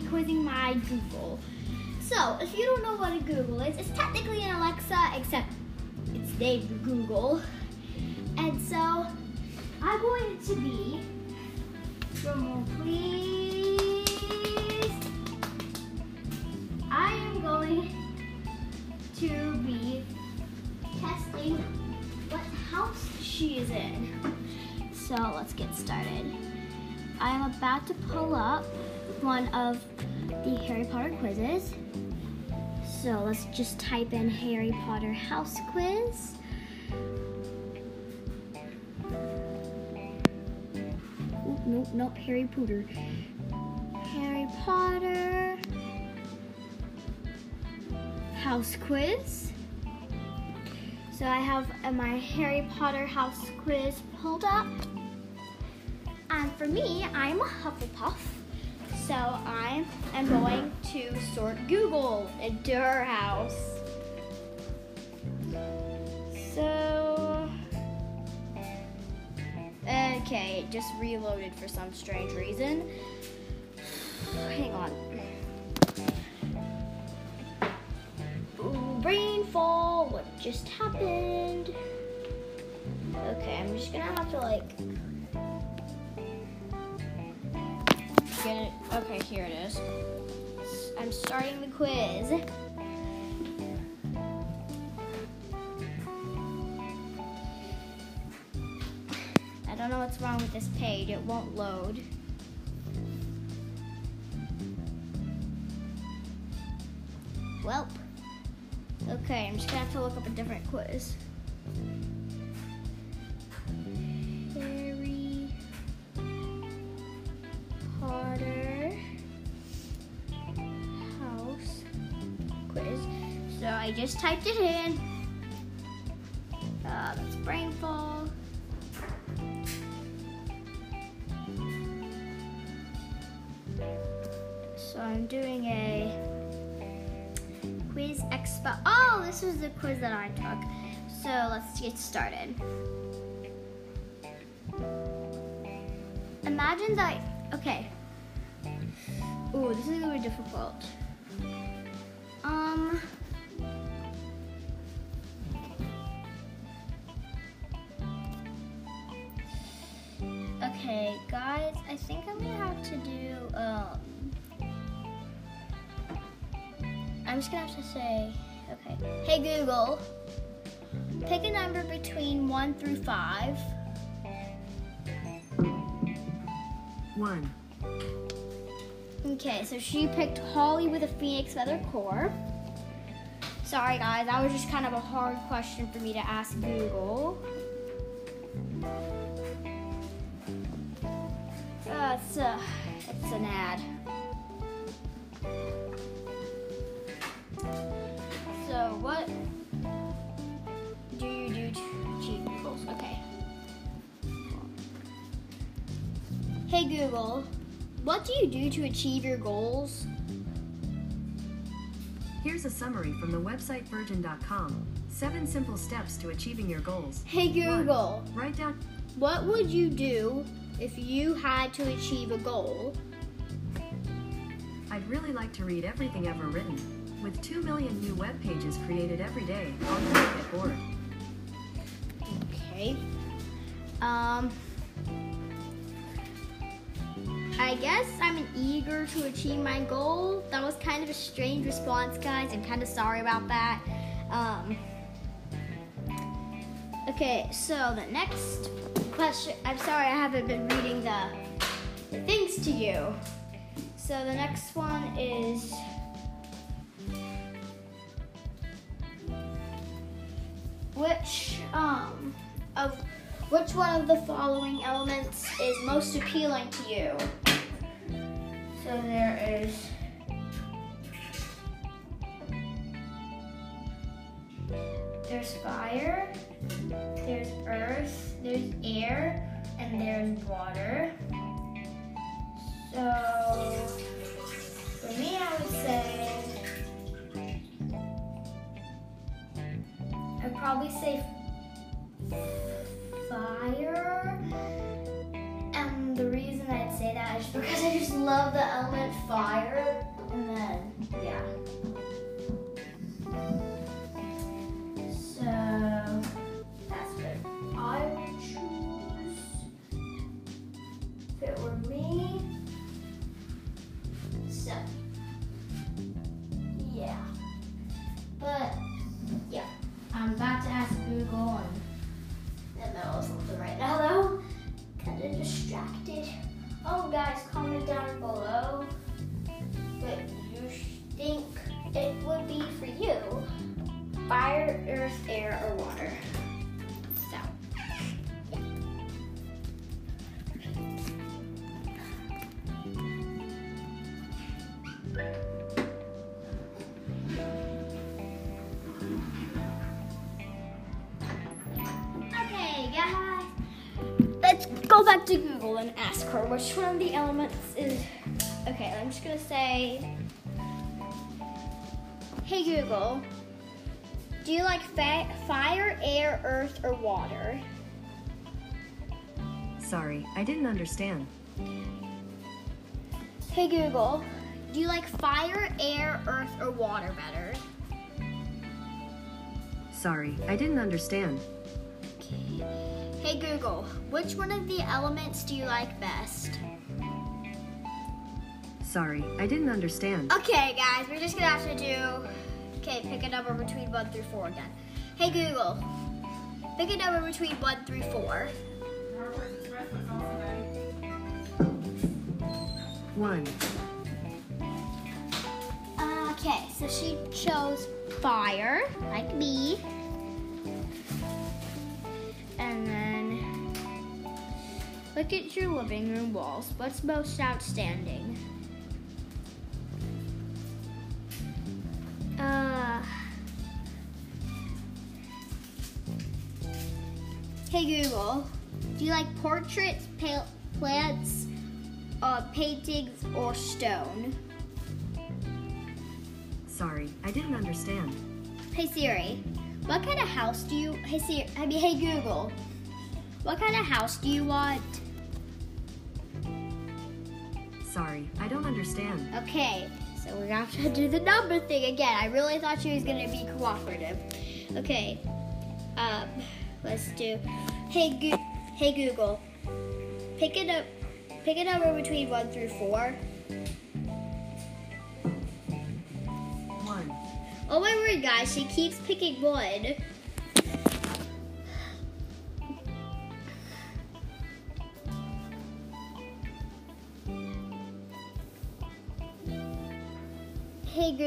be quizzing my Google. So, if you don't know what a Google is, it's technically an Alexa, except it's named Google. And so, I'm going to be, drum please. I am going to be testing what house she is in. So let's get started. I'm about to pull up one of the Harry Potter quizzes. So let's just type in Harry Potter house quiz. Oop, nope, nope, Harry Potter. Harry Potter house quiz. So I have my Harry Potter house quiz pulled up. And for me, I'm a Hufflepuff. So I am going to sort Google into her house. So, okay, it just reloaded for some strange reason. Hang on. Brainfall, what just happened? Okay, I'm just gonna have to like get it. Okay, here it is. I'm starting the quiz. I don't know what's wrong with this page. It won't load. Welp. Okay, I'm just gonna have to look up a different quiz. So I just typed it in. Uh, that's Brainfall. So I'm doing a quiz expo. Oh, this was the quiz that I took. So let's get started. Imagine that. Okay. Ooh, this is be difficult. Guys, I think I'm gonna have to do. Um, I'm just gonna have to say, okay. Hey Google, pick a number between one through five. One. Okay, so she picked Holly with a phoenix feather core. Sorry guys, that was just kind of a hard question for me to ask Google. It's, uh, it's an ad. So what do you do to achieve your goals? Okay. Hey Google, what do you do to achieve your goals? Here's a summary from the website virgin.com. Seven simple steps to achieving your goals. Hey Google, One, write down. what would you do if you had to achieve a goal? I'd really like to read everything ever written. With 2 million new web pages created every day, I'll never get bored. Okay. Um I guess I'm eager to achieve my goal. That was kind of a strange response, guys. I'm kind of sorry about that. Um, okay, so the next question. I'm sorry, I haven't been reading the, things to you. So the next one is. Which um of which one of the following elements is most appealing to you? So there is there's fire, there's earth, there's air, and there's water. So for me, I would say I'd probably say back to Google and ask her which one of the elements is. Okay, I'm just gonna say, Hey Google, do you like fa- fire, air, earth, or water? Sorry, I didn't understand. Hey Google, do you like fire, air, earth, or water better? Sorry, I didn't understand. Okay. Hey Google, which one of the elements do you like best? Sorry, I didn't understand. Okay, guys, we're just gonna have to do. Okay, pick a number between one through four again. Hey Google, pick a number between one through four. One, Okay, so she chose fire, like me. And then look at your living room walls. What's most outstanding? Uh, hey Google, do you like portraits, plants, uh, paintings, or stone? sorry, I didn't understand. Hey Siri, what kind of house do you? Hey Siri, I mean, hey Google, what kind of house do you want? Sorry, I don't understand. Okay, so we're gonna have to do the number thing again. I really thought she was gonna be cooperative. Okay, um, let's do. Hey, Go- hey Google, pick it up. Pick a number between one through four. One, Oh my word, guys, she keeps picking one.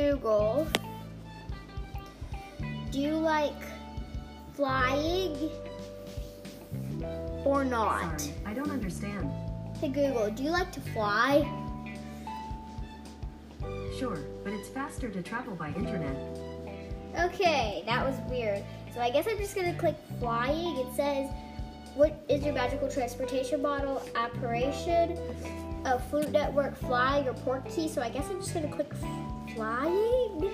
Google, do you like flying or not? sorry, I don't understand. Hey Google, do you like to fly? Sure, but it's faster to travel by internet. Okay, that was weird. So I guess I'm just gonna click flying. It says, what is your magical transportation model operation? A Floo network flying or port key. So I guess I'm just gonna click flying.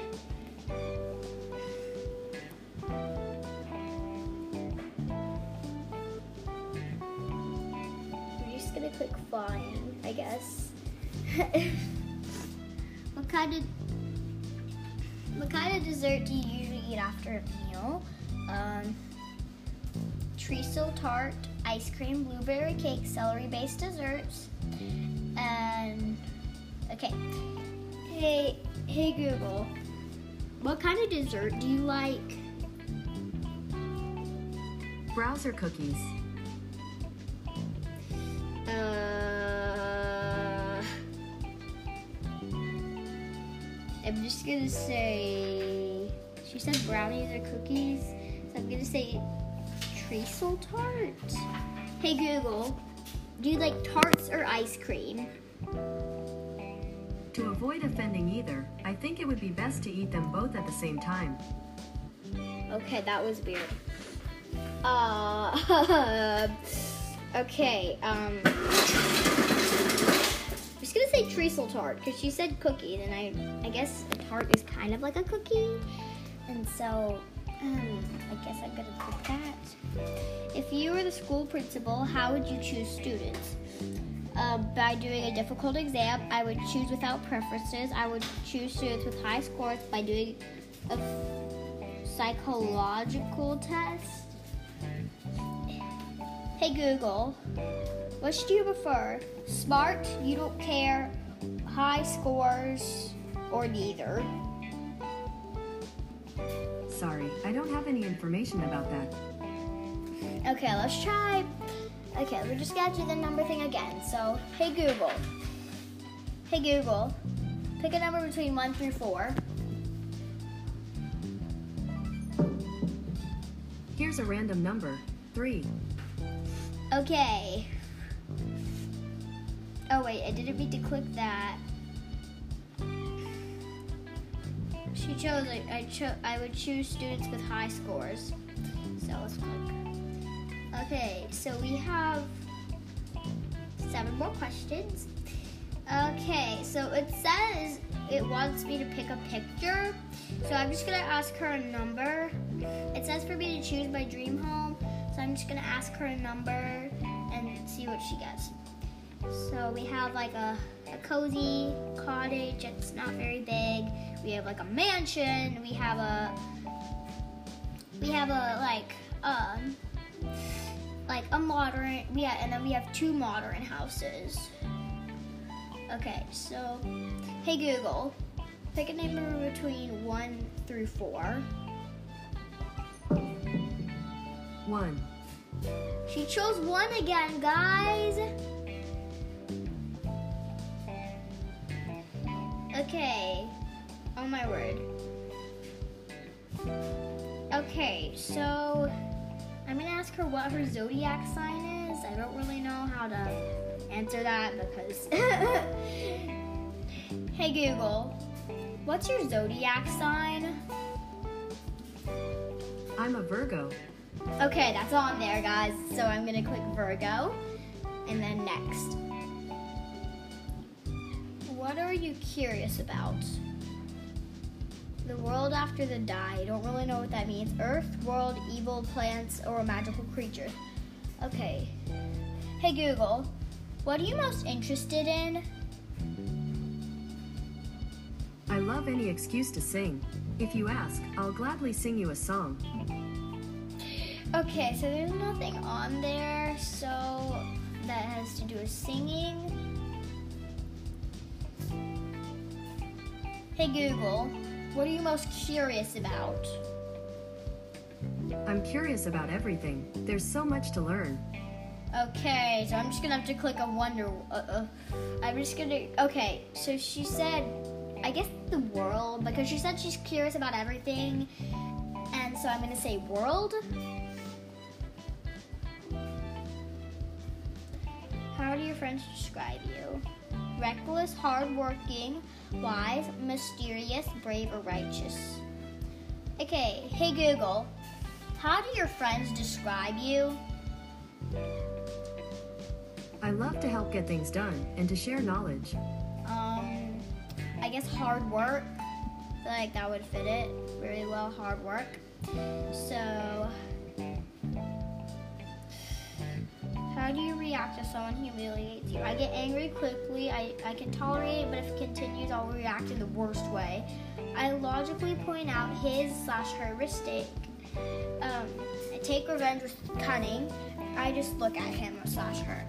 I'm just gonna click flying, I guess. what kind of what kind of dessert do you usually eat after a meal? Um, treacle tart, ice cream, blueberry cake, celery-based desserts, and okay. Hey, hey Google, what kind of dessert do you like? Browser cookies. Uh, I'm just gonna say. She said brownies or cookies, so I'm gonna say treacle tart. Hey Google, do you like tarts or ice cream? Avoid offending either, I think it would be best to eat them both at the same time. Okay, that was weird. Uh, okay, um, I'm just gonna say treacle tart because she said cookies, and I, I guess a tart is kind of like a cookie, and so, um, I guess I'm gonna pick that. If you were the school principal, how would you choose students? Uh, by doing a difficult exam, I would choose without preferences. I would choose students with high scores by doing a psychological test. Hey Google, which do you prefer? Smart, you don't care, high scores, or neither? Sorry, I don't have any information about that. Okay, let's try. Okay, we're just gonna do the number thing again. So, hey Google. Hey Google, pick a number between one through four. Here's a random number. Three. Okay. Oh wait, I didn't mean to click that. She chose. I, I chose. I would choose students with high scores. So let's click. Okay, so we have seven more questions. Okay, so it says it wants me to pick a picture. So I'm just gonna ask her a number. It says for me to choose my dream home. So I'm just gonna ask her a number and see what she gets. So we have like a, a cozy cottage. It's not very big. We have like a mansion. We have a we have a like um like a modern yeah, and then we have two modern houses. Okay, so hey Google, pick a number between one through four. One. She chose one again, guys. Okay. Oh my word. Okay, so I'm gonna ask her what her zodiac sign is. I don't really know how to answer that because. hey Google, what's your zodiac sign? I'm a Virgo. Okay, that's all on there, guys. So I'm gonna click Virgo and then next. What are you curious about? The world after the die. I don't really know what that means. Earth, world, evil, plants, or a magical creature. Okay. Hey Google, what are you most interested in? I love any excuse to sing. If you ask, I'll gladly sing you a song. Okay, so there's nothing on there, so that has to do with singing. Hey Google, what are you most curious about? I'm curious about everything. There's so much to learn. Okay, so I'm just gonna have to click a wonder. Uh, uh, I'm just gonna. Okay, so she said, I guess the world because she said she's curious about everything, and so I'm gonna say world. How do your friends describe you? Reckless, hardworking, wise, mysterious, brave, or righteous? Okay, hey Google, how do your friends describe you? I love to help get things done and to share knowledge. Um, I guess hard work. I feel like that would fit it very well. Hard work. So, how do you react if someone humiliates you? I get angry quickly. I, I can tolerate it, but if it continues, I'll react in the worst way. I logically point out his slash her mistake. Um, I take revenge with cunning. I just look at him slash her.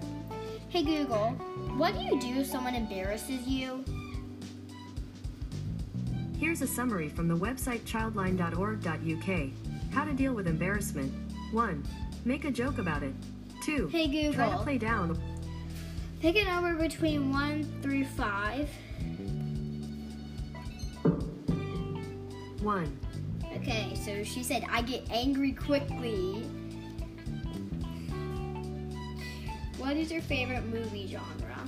Hey Google, what do you do if someone embarrasses you? Here's a summary from the website childline.org.uk. How to deal with embarrassment. 1. Make a joke about it. 2. Hey Google. Try to play down. Pick a number between 1 through 5. 1. Okay, so she said, I get angry quickly. What is your favorite movie genre?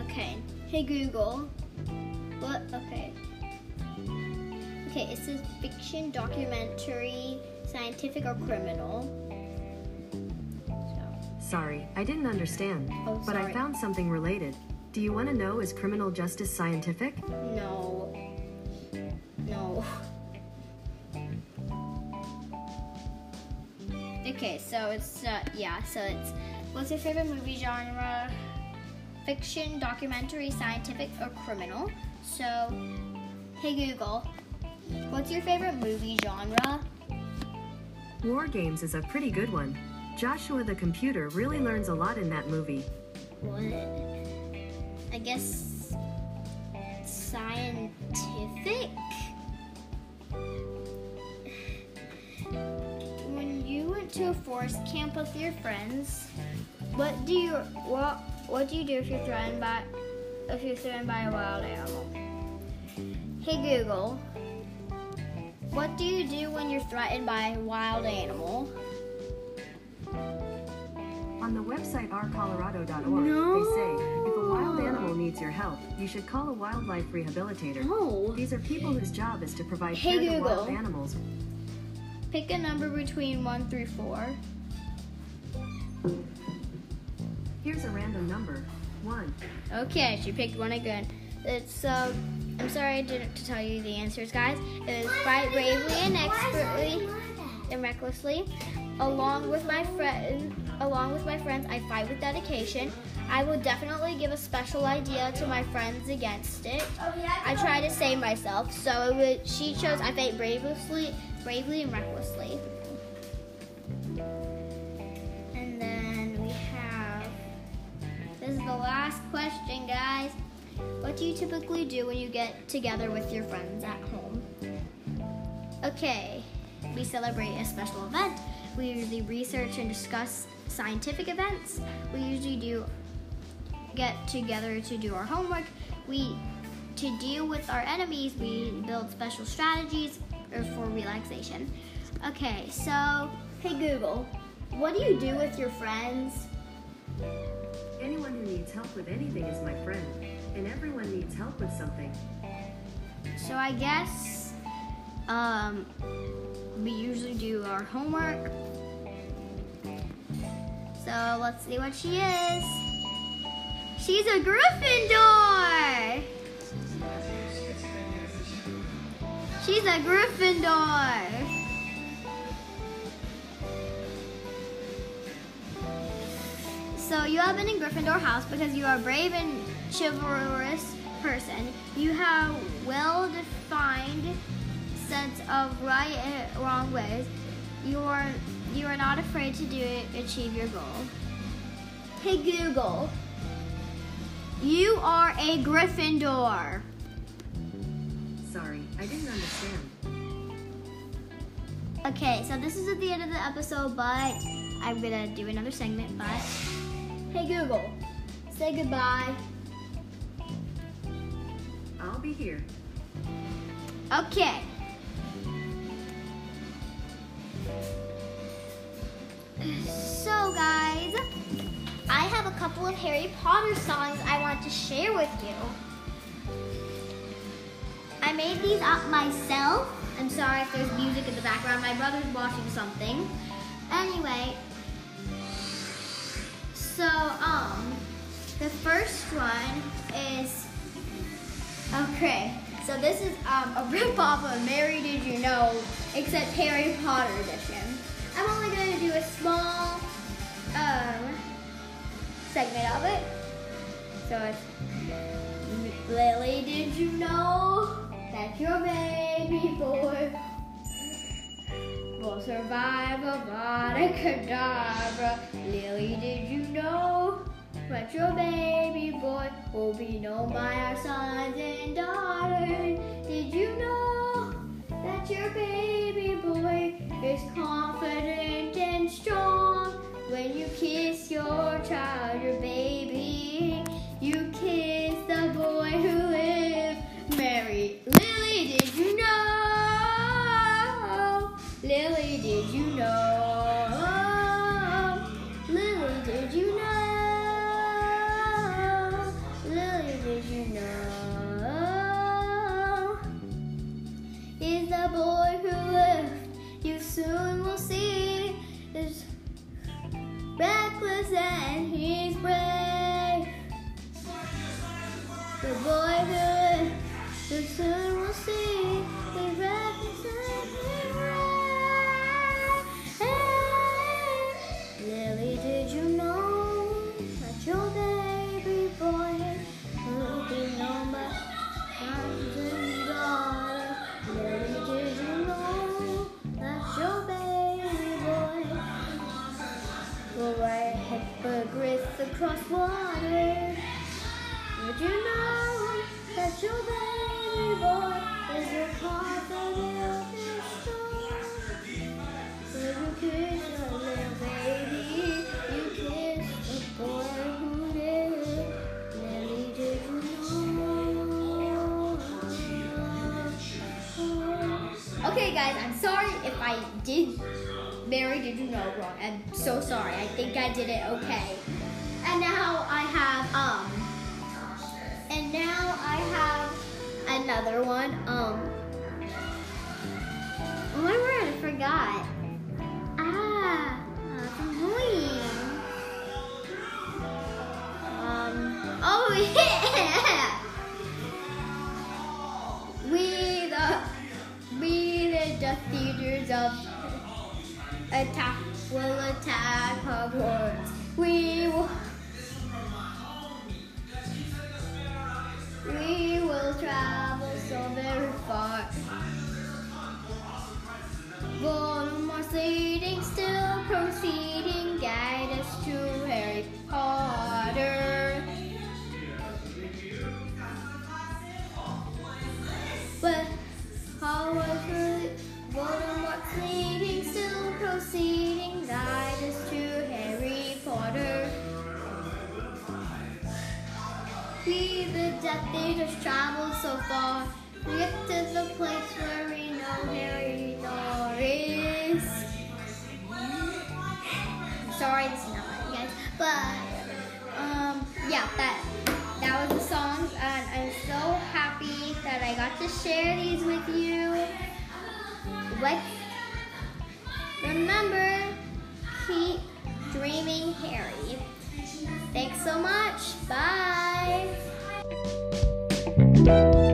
Okay. Hey Google. What? Okay. Okay, it says fiction, documentary, scientific, or criminal. So, Sorry, I didn't understand. Oh, but I found something related. Do you want to know is criminal justice scientific? no. No. Okay, so it's uh, yeah, so it's what's your favorite movie genre? Fiction, documentary, scientific, or criminal? So, hey Google, what's your favorite movie genre? War Games is a pretty good one. Joshua the computer really learns a lot in that movie. What? I guess scientific. When you went to a forest camp with your friends, what do you what what do you do if you're threatened by if you're threatened by a wild animal? Hey Google, what do you do when you're threatened by a wild animal? On the website rcolorado.org, No. they say if a wild animal needs your help, you should call a wildlife rehabilitator. Oh. These are people whose job is to provide Hey, care to wild Google. animals. Pick a number between one through four. Here's a random number. 1. Okay, she picked one again. It's um. I'm sorry I didn't to tell you the answers, guys. It was fight bravely and expertly and recklessly. Along with my friend, along with my friends, I fight with dedication. I will definitely give a special idea to my friends against it. I try to save myself. So it would, she chose I fight bravely, bravely and recklessly. And then we have this is the last question, guys. What do you typically do when you get together with your friends at home? Okay, we celebrate a special event. We usually research and discuss scientific events. We usually do get together to do our homework. We to deal with our enemies, we build special strategies for relaxation. Okay, so hey Google, what do you do with your friends? Anyone who needs help with anything is my friend, and everyone needs help with something. So I guess um, we usually do our homework. So let's see what she is. She's a Gryffindor. She's a Gryffindor. So you have been in Gryffindor house because you are a brave and chivalrous person. You have well-defined sense of right and wrong ways. You are you are not afraid to do it, achieve your goal. Hey Google, you are a Gryffindor. Sorry, I didn't understand. Okay, so this is at the end of the episode, but I'm gonna do another segment. But hey Google, say goodbye. I'll be here. Okay. So, guys, I have a couple of Harry Potter songs I want to share with you. I made these up myself. I'm sorry if there's music in the background. My brother's watching something. Anyway, so, um, the first one is Okay, so this is um, a rip-off of Mary Did You Know, except Harry Potter edition. Small um, segment of it. So it's Lily, did you know that your baby boy will survive a Cadabra? Lily, did you know that your baby boy will be known by our sons and daughters? Did you know your baby boy is confident and strong? When you kiss your child, your baby, you kiss the boy who Did you know that your baby boy is your? Okay, guys, I'm sorry if I did. Mary, did you know wrong? I'm so sorry. I think I did it okay. And now I have um now I have another one. Um, oh one word I forgot. Ah, from Um, oh yeah. We, the Death Eaters, traveled so far. We get to the place where we know Harry Norris. Sorry, it's not right, guys. But um, yeah, that that was the songs, and I'm so happy that I got to share these with you. Let's remember, keep dreaming, Harry. Thanks so much. Bye. em.